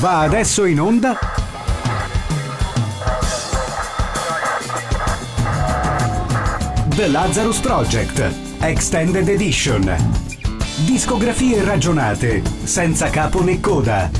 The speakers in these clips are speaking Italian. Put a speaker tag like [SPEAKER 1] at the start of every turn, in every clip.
[SPEAKER 1] Va adesso in onda The Lazarus Project Extended Edition. Discografie ragionate, senza capo né coda.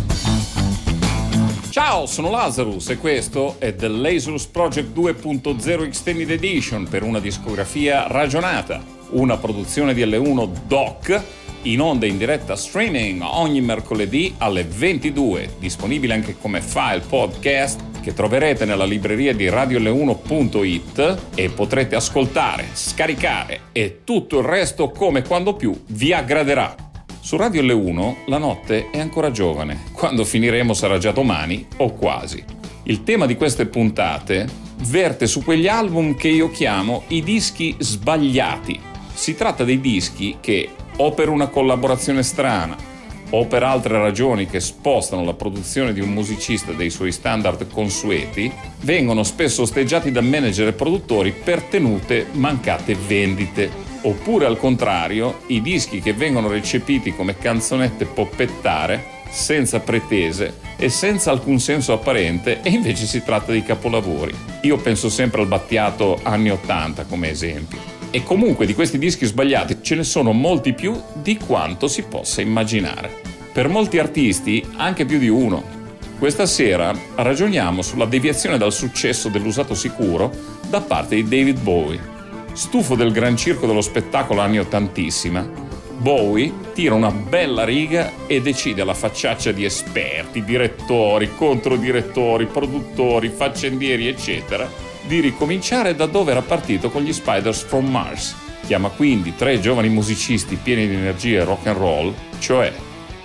[SPEAKER 2] Ciao, sono Lazarus e questo è The Lazarus Project 2.0 Extended Edition per una discografia ragionata, una produzione di L1 Doc in onda in diretta streaming ogni mercoledì alle 22, disponibile anche come file podcast che troverete nella libreria di radiole1.it e potrete ascoltare, scaricare e tutto il resto come quando più vi aggraderà. Su Radio L1 la notte è ancora giovane, quando finiremo sarà già domani o quasi. Il tema di queste puntate verte su quegli album che io chiamo i dischi sbagliati. Si tratta dei dischi che o per una collaborazione strana o per altre ragioni che spostano la produzione di un musicista dei suoi standard consueti, vengono spesso osteggiati da manager e produttori per tenute mancate vendite. Oppure al contrario, i dischi che vengono recepiti come canzonette poppettare, senza pretese e senza alcun senso apparente, e invece si tratta di capolavori. Io penso sempre al Battiato anni 80 come esempio. E comunque di questi dischi sbagliati ce ne sono molti più di quanto si possa immaginare. Per molti artisti anche più di uno. Questa sera ragioniamo sulla deviazione dal successo dell'usato sicuro da parte di David Bowie. Stufo del gran circo dello spettacolo anni ottantissima, Bowie tira una bella riga e decide alla facciaccia di esperti, direttori, controdirettori, produttori, faccendieri, eccetera, di ricominciare da dove era partito con gli Spiders from Mars. Chiama quindi tre giovani musicisti pieni di energia e rock and roll, cioè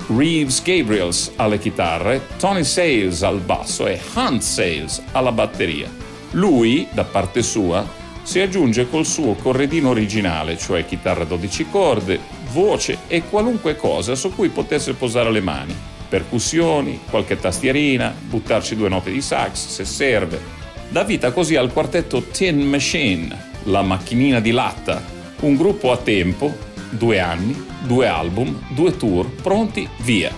[SPEAKER 2] Reeves Gabriels alle chitarre, Tony Sales al basso e Hunt Sales alla batteria. Lui, da parte sua, si aggiunge col suo corredino originale, cioè chitarra 12 corde, voce e qualunque cosa su cui potesse posare le mani. Percussioni, qualche tastierina, buttarci due note di sax se serve, dà vita così al quartetto Tin Machine, la macchinina di latta, un gruppo a tempo, due anni, due album, due tour, pronti, via.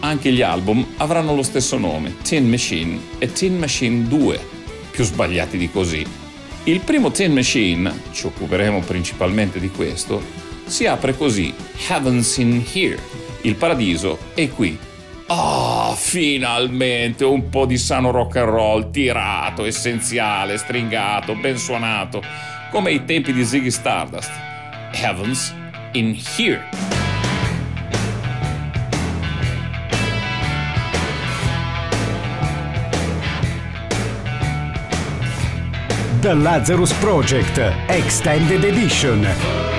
[SPEAKER 2] Anche gli album avranno lo stesso nome, Tin Machine e Tin Machine 2, più sbagliati di così. Il primo Tin Machine, ci occuperemo principalmente di questo, si apre così, Heaven's in Here, il paradiso è qui, Oh, finalmente un po' di sano rock and roll, tirato, essenziale, stringato, ben suonato, come ai tempi di Ziggy Stardust. Heavens in Here.
[SPEAKER 1] The Lazarus Project Extended Edition.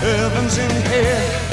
[SPEAKER 1] Heaven's in here.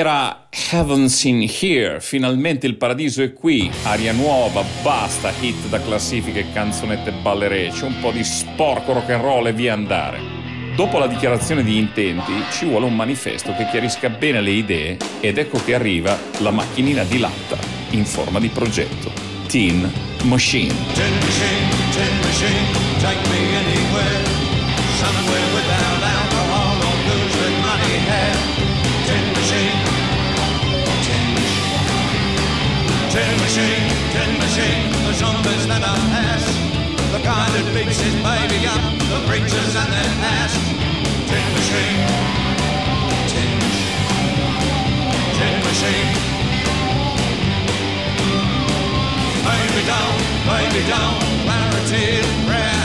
[SPEAKER 3] Era Heaven's in Here, finalmente il paradiso è qui, aria nuova, basta hit da classifiche, canzonette ballerecce, un po' di sporco rock and roll e via andare. Dopo la dichiarazione di intenti ci vuole un manifesto che chiarisca bene le idee ed ecco che arriva la macchinina di latta in forma di progetto. Teen Machine. Tin machine, tin machine, machine, tin machine, the zombies never pass. The kind that beats his baby up, the preachers and their ass. Tin machine, tin, tin machine. Baby don't, baby don't, clarity is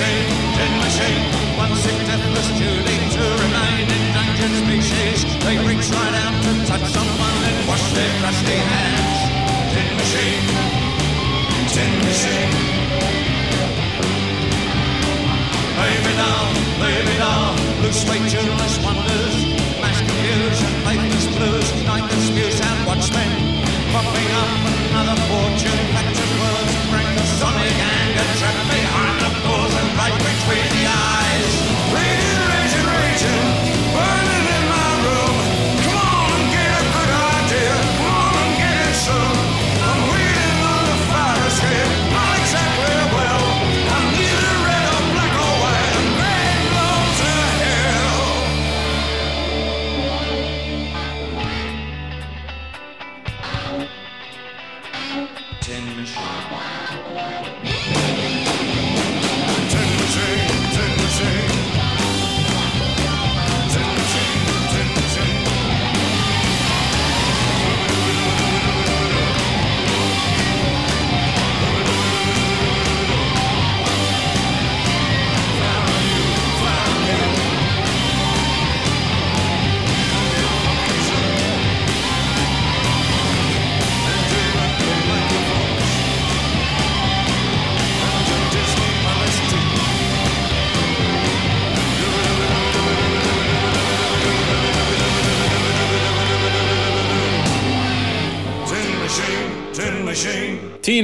[SPEAKER 3] shade, in my shade. Once in deathless journey to remain in endangered species, they reach right out to touch someone and wash their crusty hands. Tin machine, tin machine. Baby doll, baby doll, loose weight, tuneless wonders, mass confusion, faithless blues, night disputes and watchmen popping up another fortune factor's words bring the sonic anger trapped behind the pores and right between the eyes.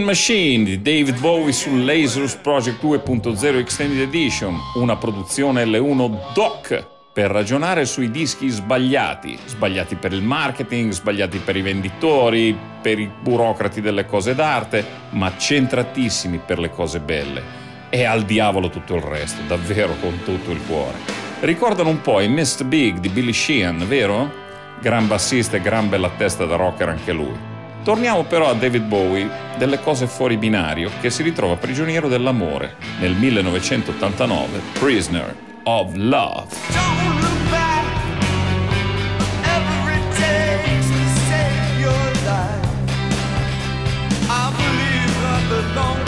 [SPEAKER 3] Di David Bowie su Lazarus Project 2.0 Extended Edition, una produzione L1 Doc per ragionare sui dischi sbagliati, sbagliati per il marketing, sbagliati per i venditori, per i burocrati delle cose d'arte, ma centratissimi per le cose belle. E al diavolo tutto il resto, davvero con tutto il cuore. Ricordano un po' i Mr. Big di Billy Sheehan, vero? Gran bassista e gran bella testa da rocker anche lui. Torniamo però a David Bowie, delle cose fuori binario, che si ritrova prigioniero dell'amore nel 1989, Prisoner of Love.
[SPEAKER 2] belong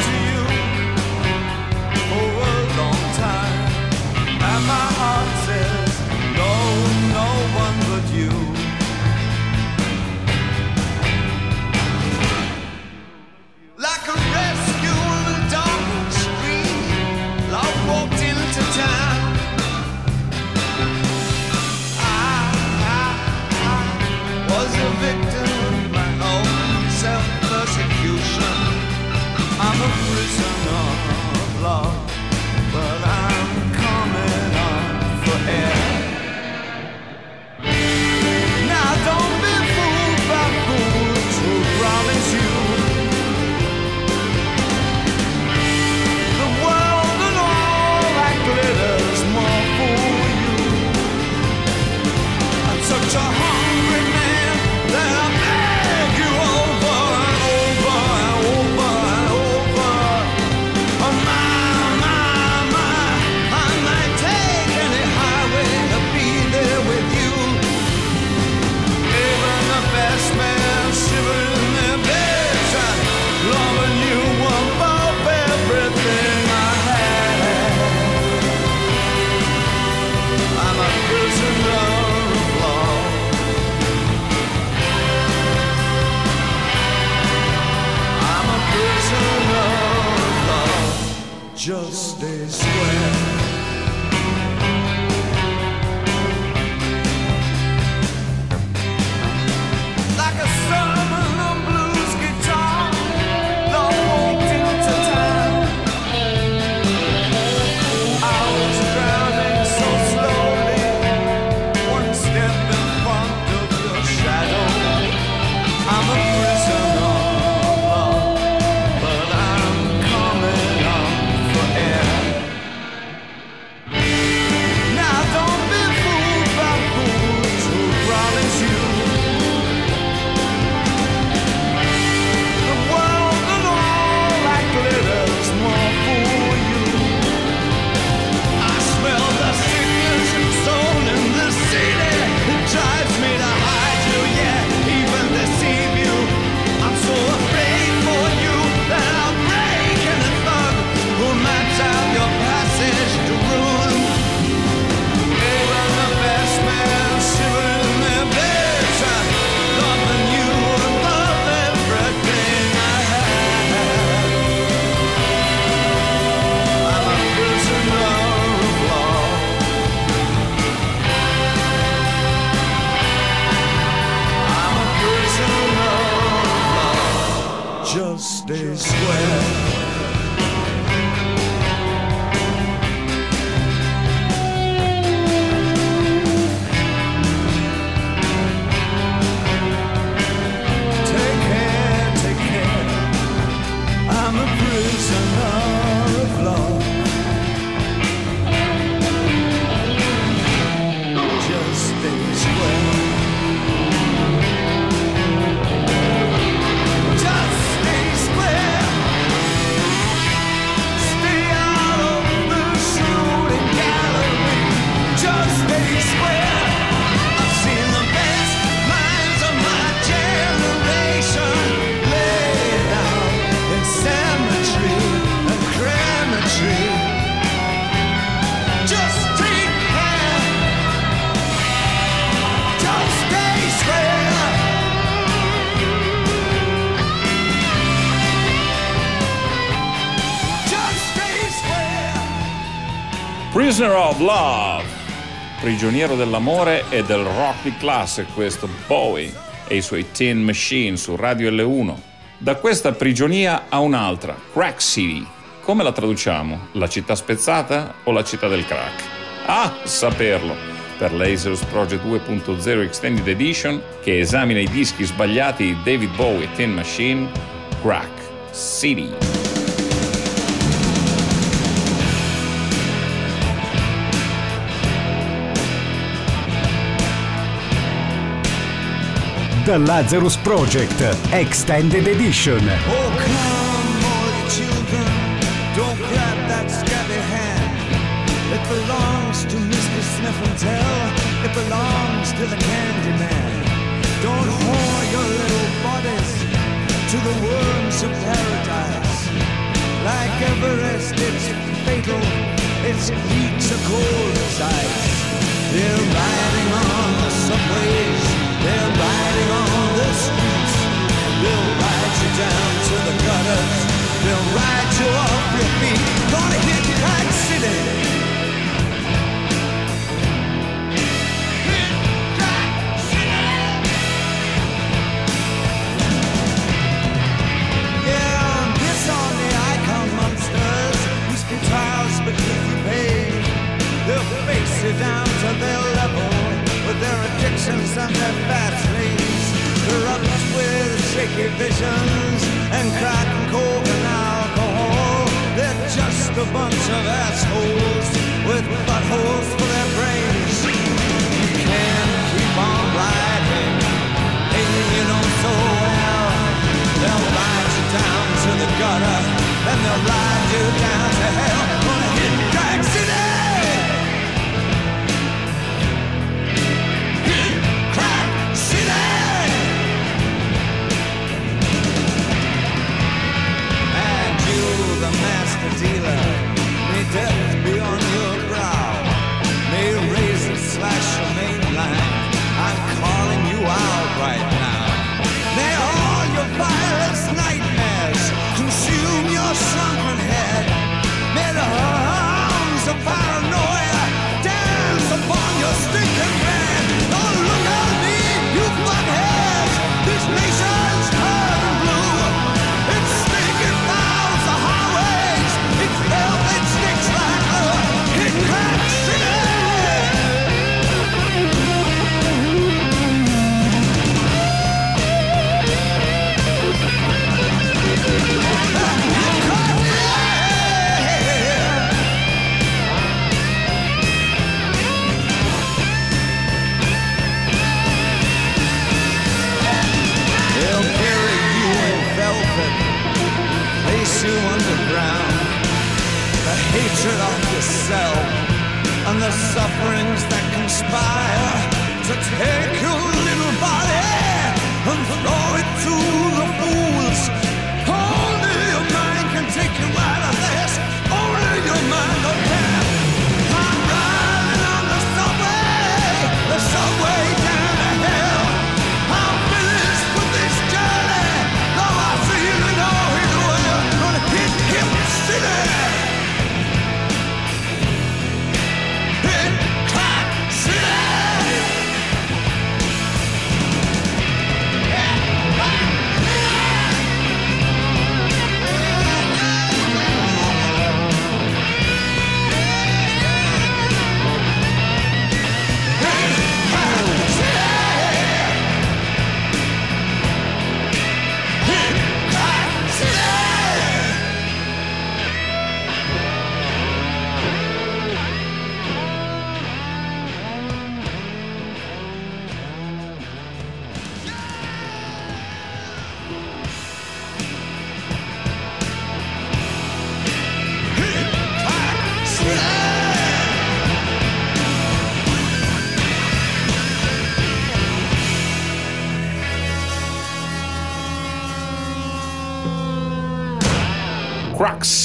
[SPEAKER 2] Prisoner of Love, prigioniero dell'amore e del rock di classe, questo Bowie e i suoi Tin Machine su Radio L1. Da questa prigionia a un'altra, Crack City. Come la traduciamo? La città spezzata o la città del crack? Ah, saperlo! Per Lasers Project 2.0 Extended Edition, che esamina i dischi sbagliati di David Bowie e Tin Machine, Crack City.
[SPEAKER 1] Lazarus Project Extended Edition.
[SPEAKER 3] Oh, come, all you children, don't grab that scabby hand. It belongs to Mr. Sniff and Tell. It belongs to the candy man. Don't whore your little bodies to the worms of paradise. Like Everest, it's fatal. Its cold as ice. They're riding on the subways they're on the streets. They'll ride you down to the gutters. They'll ride you off your feet. Gonna hit Crack City. guitars but if you pay, they'll face you down to their level their addictions and their bad sleeves. Corrupt with shaky visions and crack and coke and alcohol. They're just a bunch of assholes with buttholes for their brains.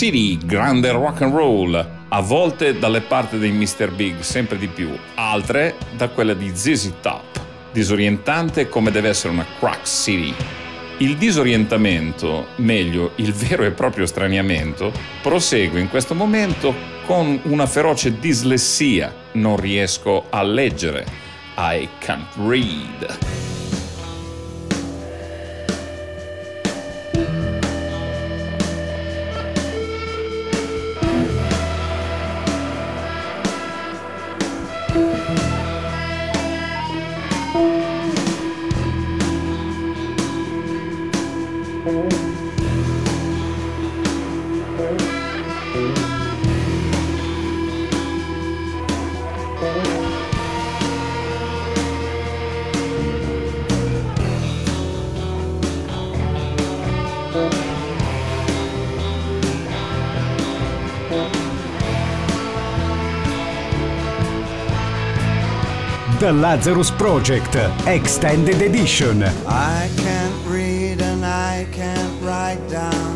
[SPEAKER 3] City,
[SPEAKER 2] grande rock and roll, a volte dalle parti dei Mr. Big, sempre di più, altre da quella di ZZ Top, disorientante come deve essere una Crack City. Il disorientamento, meglio il vero e proprio straniamento, prosegue in questo momento con una feroce dislessia. Non riesco a leggere. I can't read.
[SPEAKER 1] The Lazarus Project Extended Edition.
[SPEAKER 3] I can't read and I can't write down.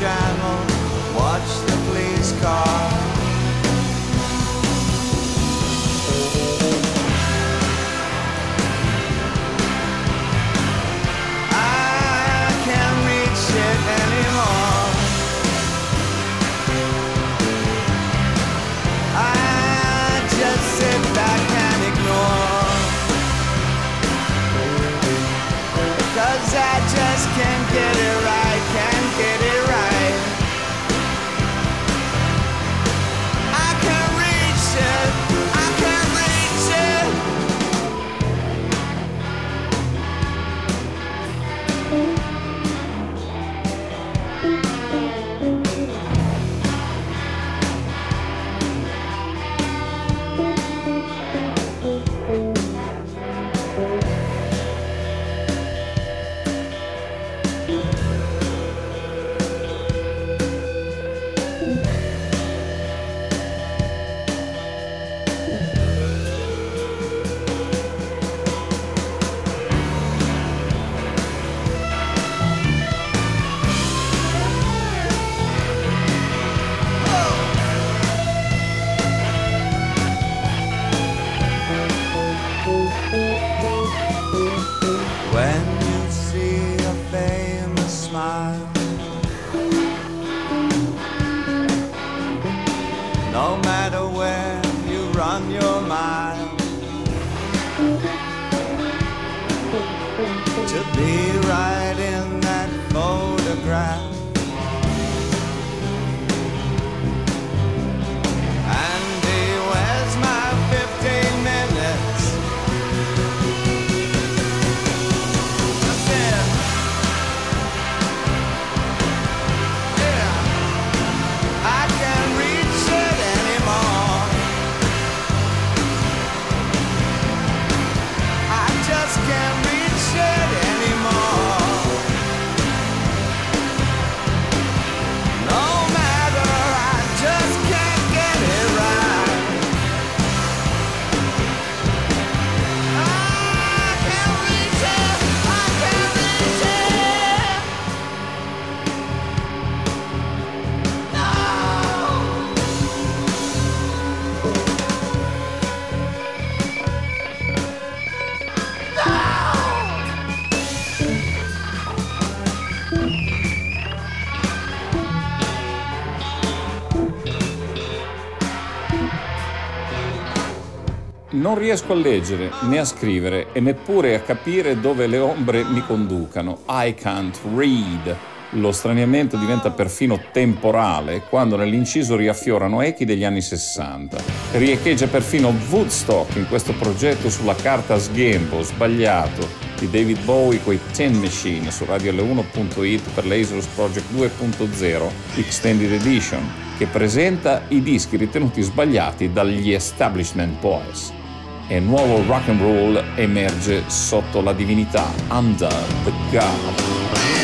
[SPEAKER 3] sunshine
[SPEAKER 2] Non riesco a leggere, né a scrivere e neppure a capire dove le ombre mi conducano. I can't read.
[SPEAKER 3] Lo straniamento diventa perfino temporale quando nell'inciso riaffiorano echi degli anni 60. Riecheggia perfino Woodstock in questo progetto sulla carta a sghembo, sbagliato, di David Bowie coi Ten Machine su radioL1.it per l'Asus Project 2.0 Extended Edition, che presenta i dischi ritenuti sbagliati dagli Establishment Boys. E nuovo rock and roll emerge sotto la divinità Under the God.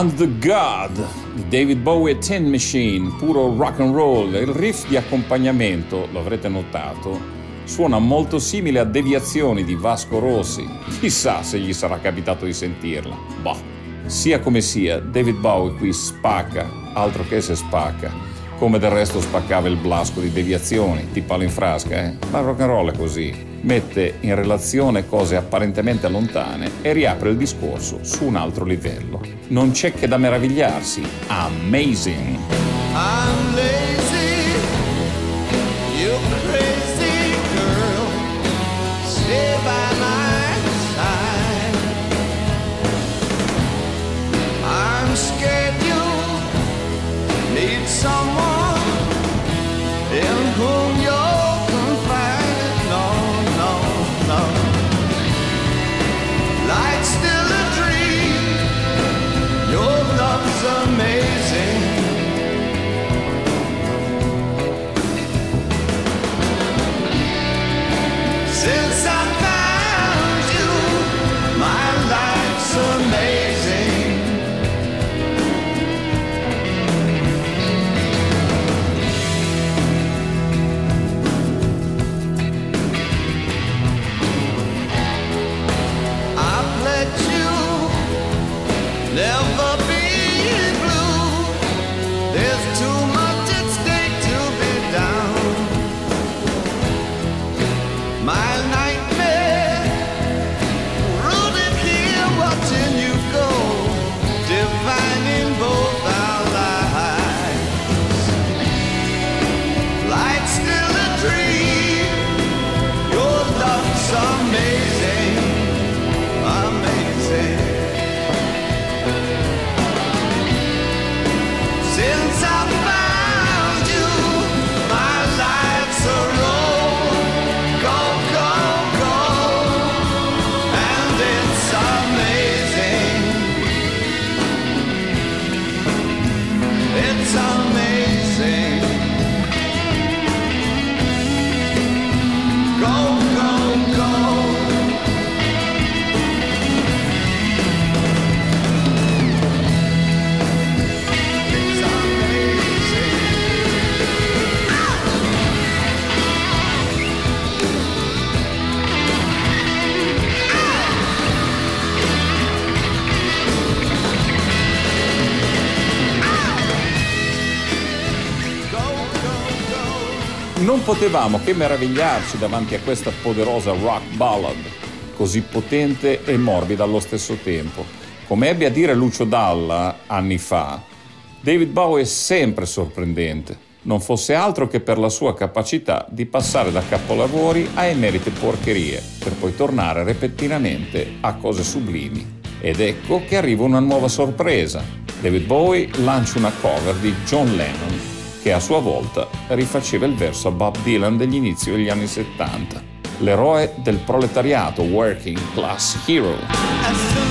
[SPEAKER 3] And the God di David Bowie e Tin Machine, puro rock and roll. Il riff di accompagnamento, lo avrete notato, suona molto simile a deviazioni di Vasco Rossi. Chissà se gli sarà capitato di sentirla. Bah. Sia come sia, David Bowie qui spacca, altro che se spacca. Come del resto spaccava il blasco di deviazioni, tipo all'infrasca, eh? Ma rock and roll è così mette in relazione cose apparentemente lontane e riapre il discorso su un altro livello. Non c'è che da meravigliarsi. Amazing! I'm lazy, you crazy girl, stay by my side. I'm scared you need someone potevamo che meravigliarci davanti a questa poderosa rock ballad, così potente e morbida allo stesso tempo. Come ebbe a dire Lucio Dalla anni fa, David Bowie è sempre sorprendente, non fosse altro che per la sua capacità di passare da capolavori a emerite porcherie, per poi tornare repentinamente a cose sublimi. Ed ecco che arriva una nuova sorpresa. David Bowie lancia una cover di John Lennon, che a sua volta rifaceva il verso a Bob Dylan degli inizi degli anni 70. L'eroe del proletariato, working class hero. As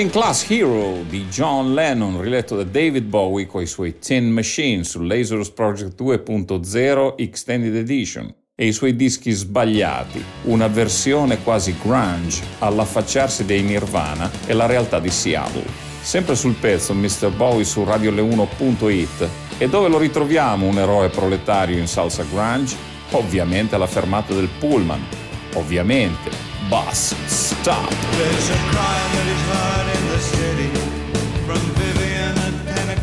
[SPEAKER 3] Working Class Hero di John Lennon, riletto da David Bowie con i suoi Tin Machine su Lazarus Project 2.0 Extended Edition.
[SPEAKER 2] e i suoi dischi sbagliati, una versione quasi grunge all'affacciarsi dei Nirvana e la realtà di Seattle. Sempre sul pezzo Mr. Bowie su radioleone.it e dove lo ritroviamo un eroe proletario in salsa grunge? Ovviamente alla fermata del pullman. Ovviamente. Bus stop.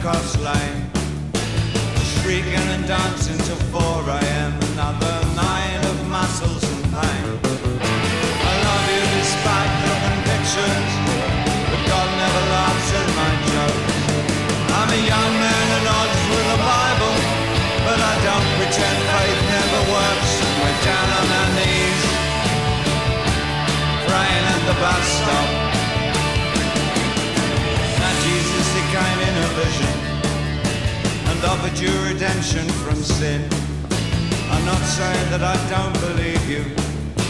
[SPEAKER 3] Lane. Shrieking and dancing till 4 a.m. Another night of muscles and pain. I love you despite your convictions, but God never laughs at my jokes. I'm a young man at odds with the Bible, but I don't pretend faith never works. We're down on our knees, praying at the bus stop. Now Jesus, he came in a vision and offered you redemption from sin. I'm not saying that I don't believe you,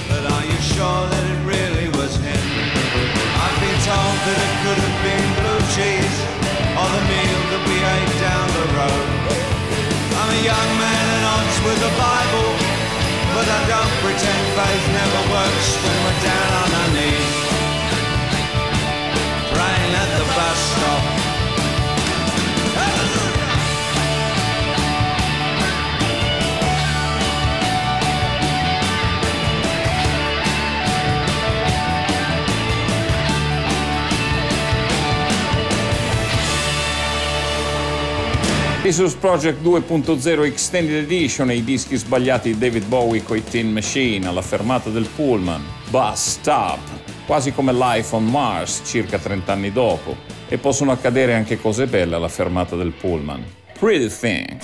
[SPEAKER 3] but are you sure that it really was him? I've been told that it could have been blue cheese or the meal that we ate down the road. I'm a young man at odds with the Bible, but I don't pretend faith never works when we're down
[SPEAKER 2] Jesus Project 2.0 Extended Edition e i dischi sbagliati di David Bowie coi Tin Machine alla fermata del pullman. Bus Stop, quasi come Life on Mars circa 30 anni dopo. E possono accadere anche cose belle alla fermata del pullman. Pretty Thing.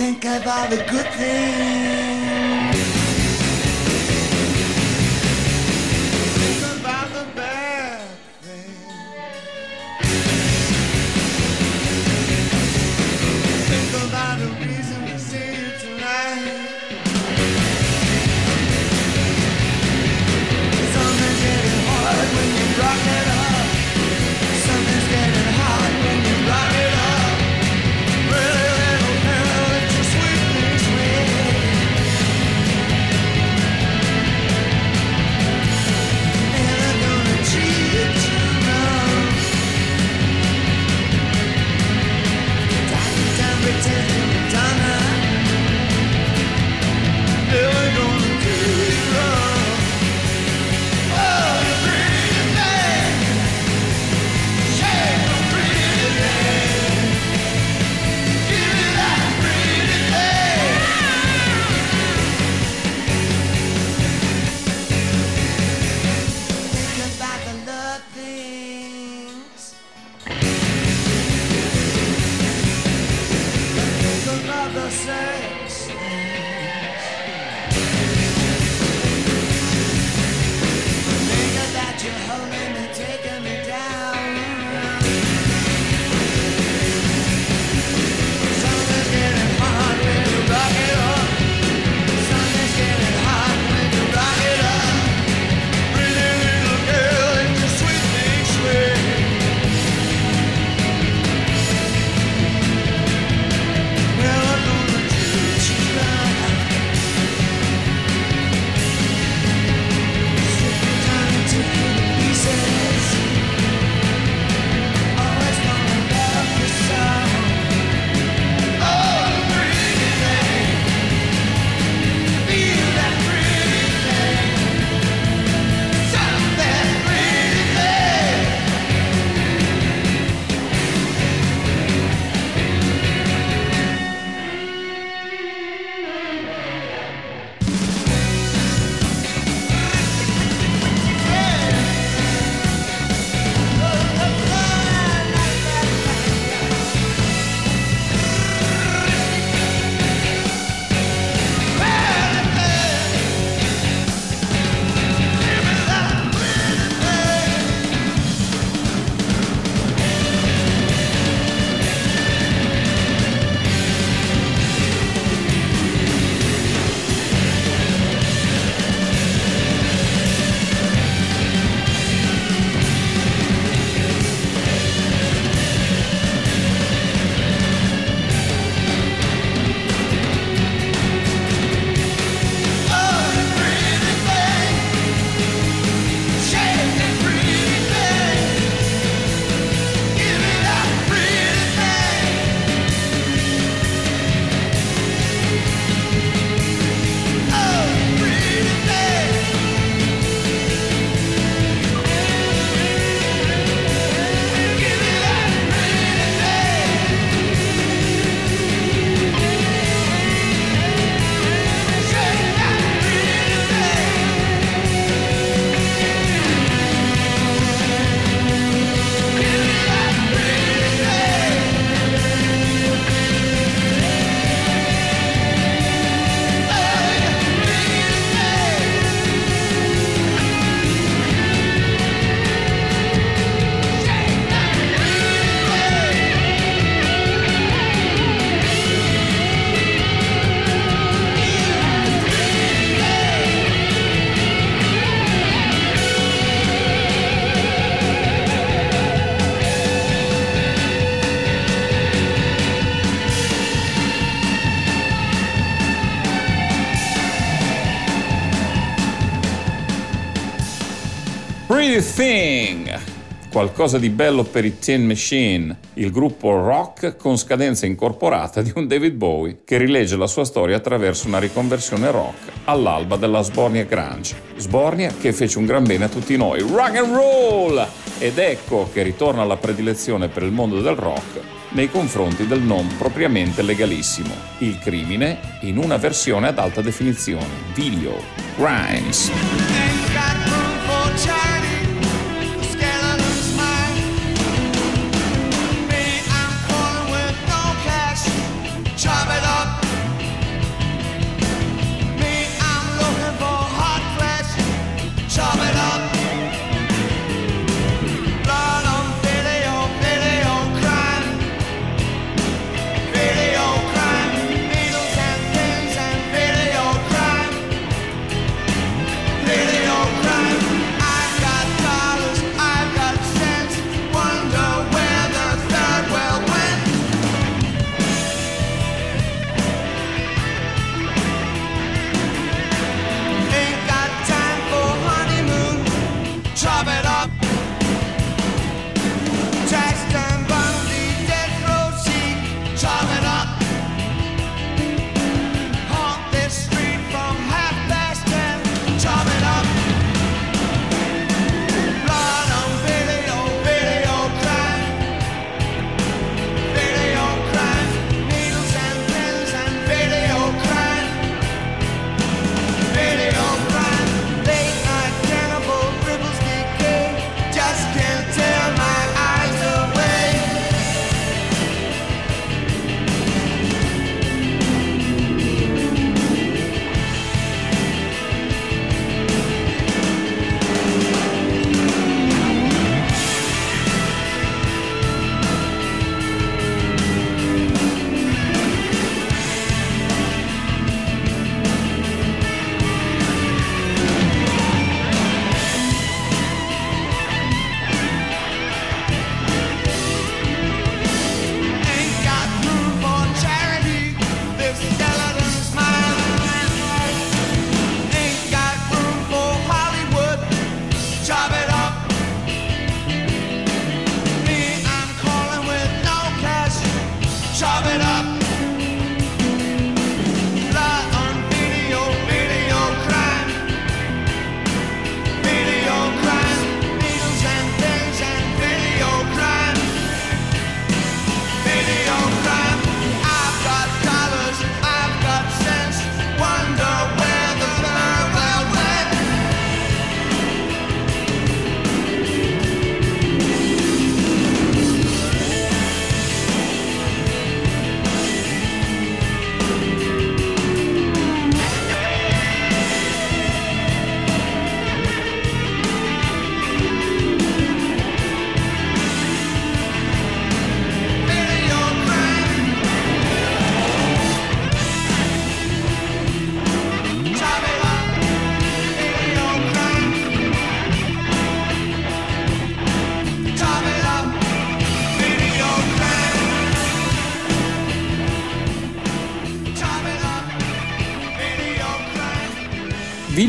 [SPEAKER 3] Qualcosa di bello per i Tin Machine, il gruppo rock con scadenza incorporata di un David Bowie che rilegge la sua storia attraverso una riconversione rock all'alba della Sbornia Grunge. Sbornia che fece un gran bene a tutti noi. Rock and roll! Ed ecco che ritorna la predilezione per il mondo del rock nei confronti del non propriamente legalissimo, il crimine in una versione ad alta definizione, video, crimes.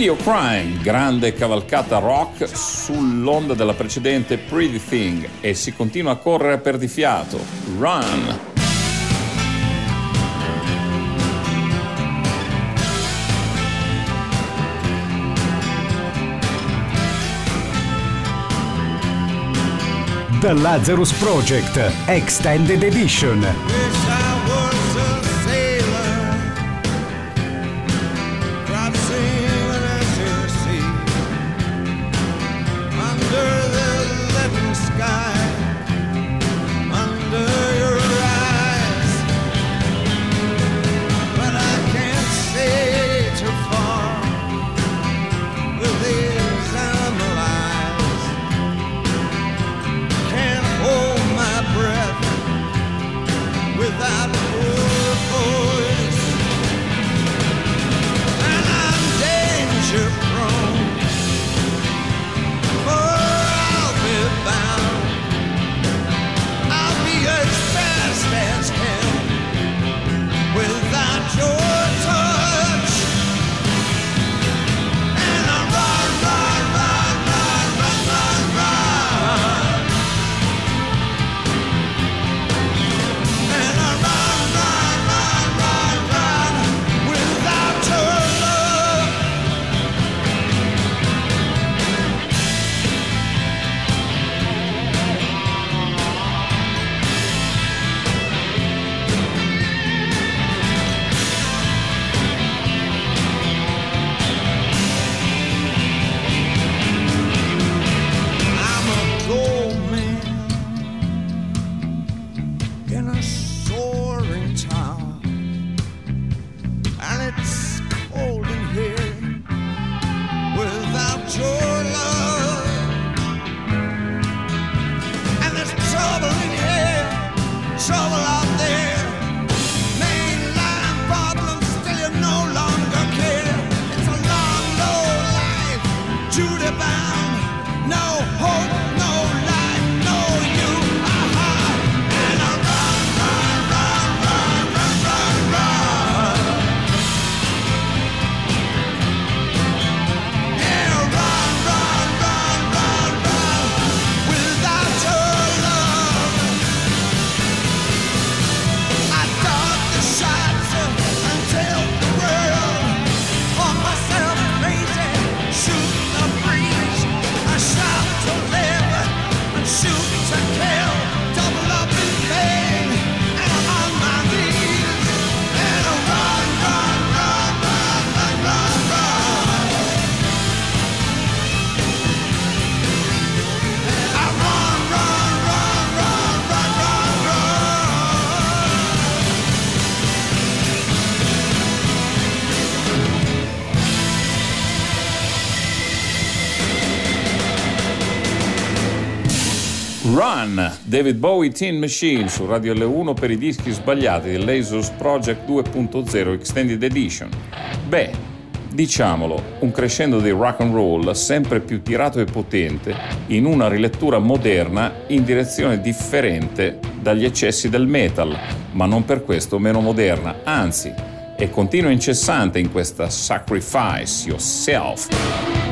[SPEAKER 3] Video Crime, grande cavalcata rock sull'onda della precedente Pretty Thing e si continua a correre per di fiato. Run!
[SPEAKER 1] The Lazarus Project Extended Edition.
[SPEAKER 2] David Bowie Teen Machine su Radio L1 per i dischi sbagliati del Lasers Project 2.0 Extended Edition. Beh, diciamolo, un crescendo di rock and roll sempre più tirato e potente in una rilettura moderna in direzione differente dagli eccessi del metal, ma non per questo meno moderna, anzi, è continua incessante in questa Sacrifice Yourself.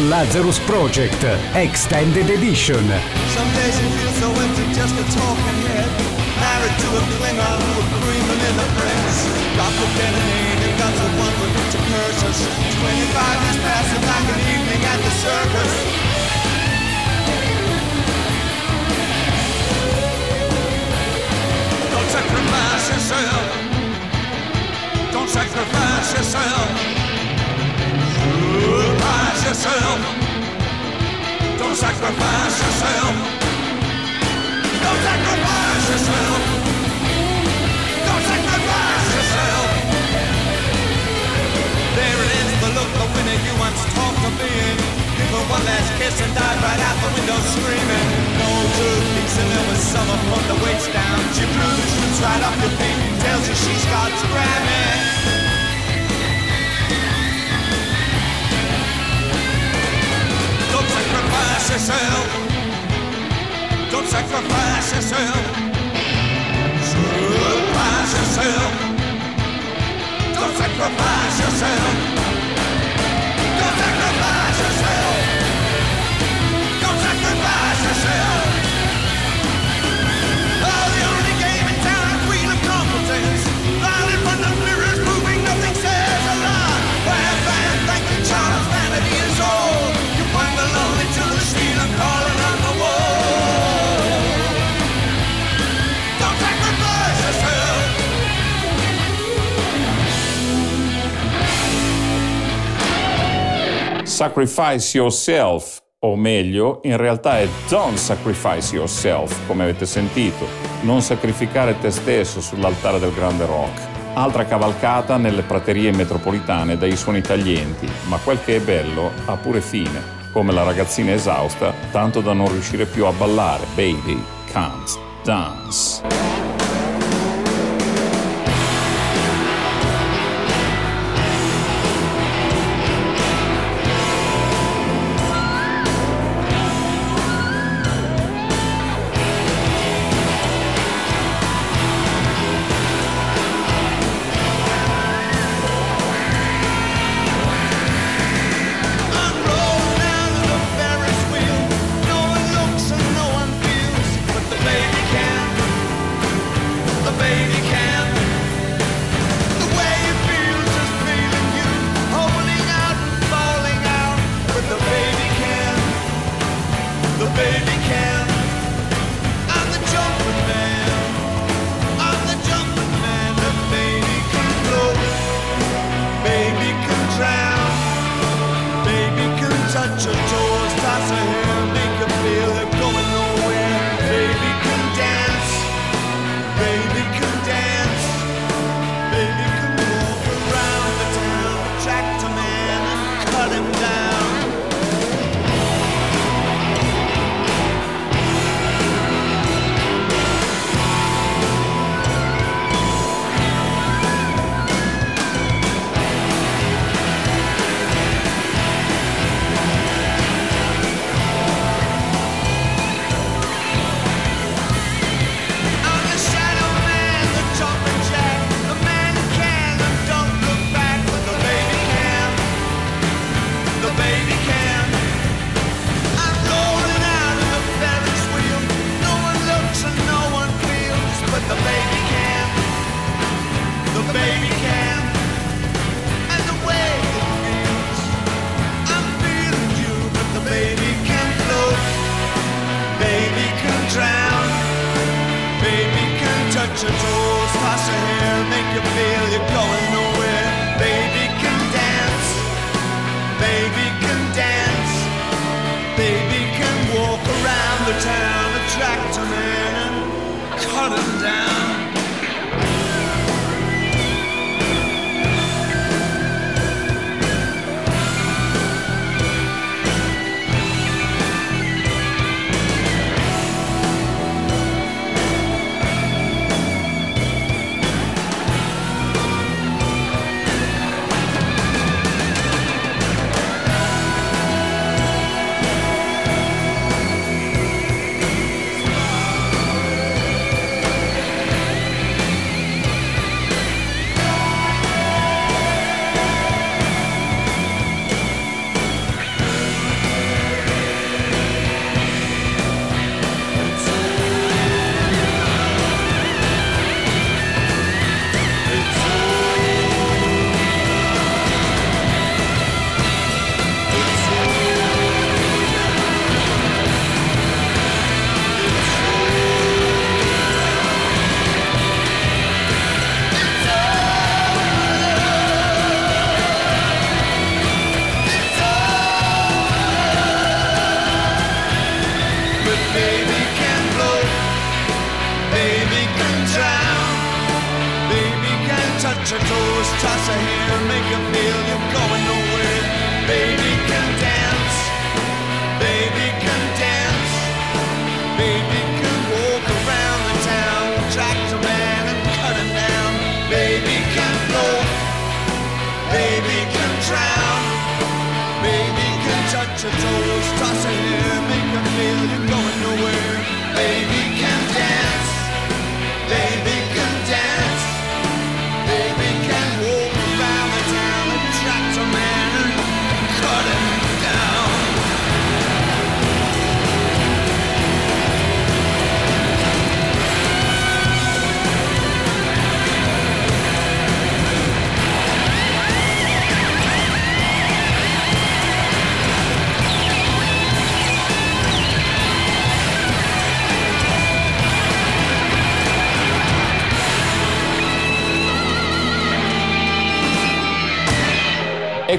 [SPEAKER 1] Lazarus Project Extended Edition.
[SPEAKER 3] Some days so empty, just a talking head. Married to a who was screaming in the. Got and got to. 25 years passing like an evening at the circus. Don't sacrifice yourself. Don't sacrifice yourself yourself. Don't sacrifice yourself. Don't sacrifice yourself. Don't sacrifice yourself. There it is, the look, the winner you once talked of being. Give her one last kiss and dive right out the window screaming. No and there was summer from the waist down. She blew the shoots right off your feet. Tells you she's got to. Sacrifice yourself. Don't sacrifice yourself. Sacrifice yourself. Don't sacrifice yourself. Sacrifice Yourself,
[SPEAKER 2] o meglio, in realtà è Don't Sacrifice Yourself, come avete sentito, non sacrificare te stesso sull'altare del grande rock. Altra cavalcata nelle praterie metropolitane dai suoni taglienti, ma quel che è bello ha pure fine, come la ragazzina esausta, tanto da non riuscire più a ballare. Baby, can't dance.
[SPEAKER 3] And cut him down.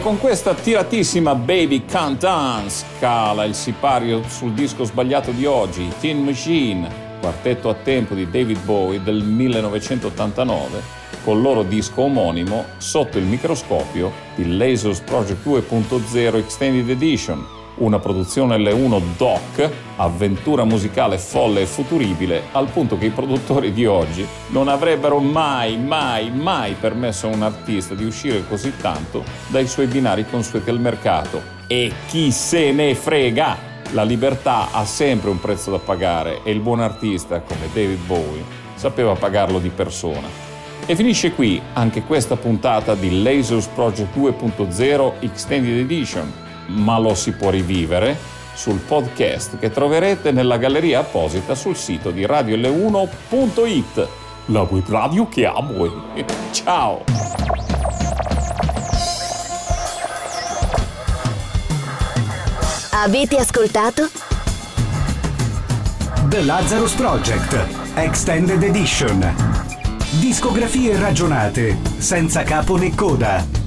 [SPEAKER 2] Con questa tiratissima Baby Can't Dance cala il sipario sul disco sbagliato di oggi, Teen Machine, quartetto a tempo di David Bowie del 1989, col loro disco omonimo sotto il microscopio di Lasers Project 2.0 Extended Edition, una produzione L1 doc, avventura musicale folle e futuribile, al punto che i produttori di oggi non avrebbero mai, mai, mai permesso a un artista di uscire così tanto dai suoi binari consueti al mercato. E chi se ne frega! La libertà ha sempre un prezzo da pagare e il buon artista, come David Bowie, sapeva pagarlo di persona. E finisce qui anche questa puntata di Lasers Project 2.0 Extended Edition, ma lo si può rivivere sul podcast che troverete nella galleria apposita sul sito di radiol1.it. La web radio che amo. Ciao!
[SPEAKER 4] Avete ascoltato?
[SPEAKER 1] The Lazarus Project Extended Edition. Discografie ragionate, senza capo né coda.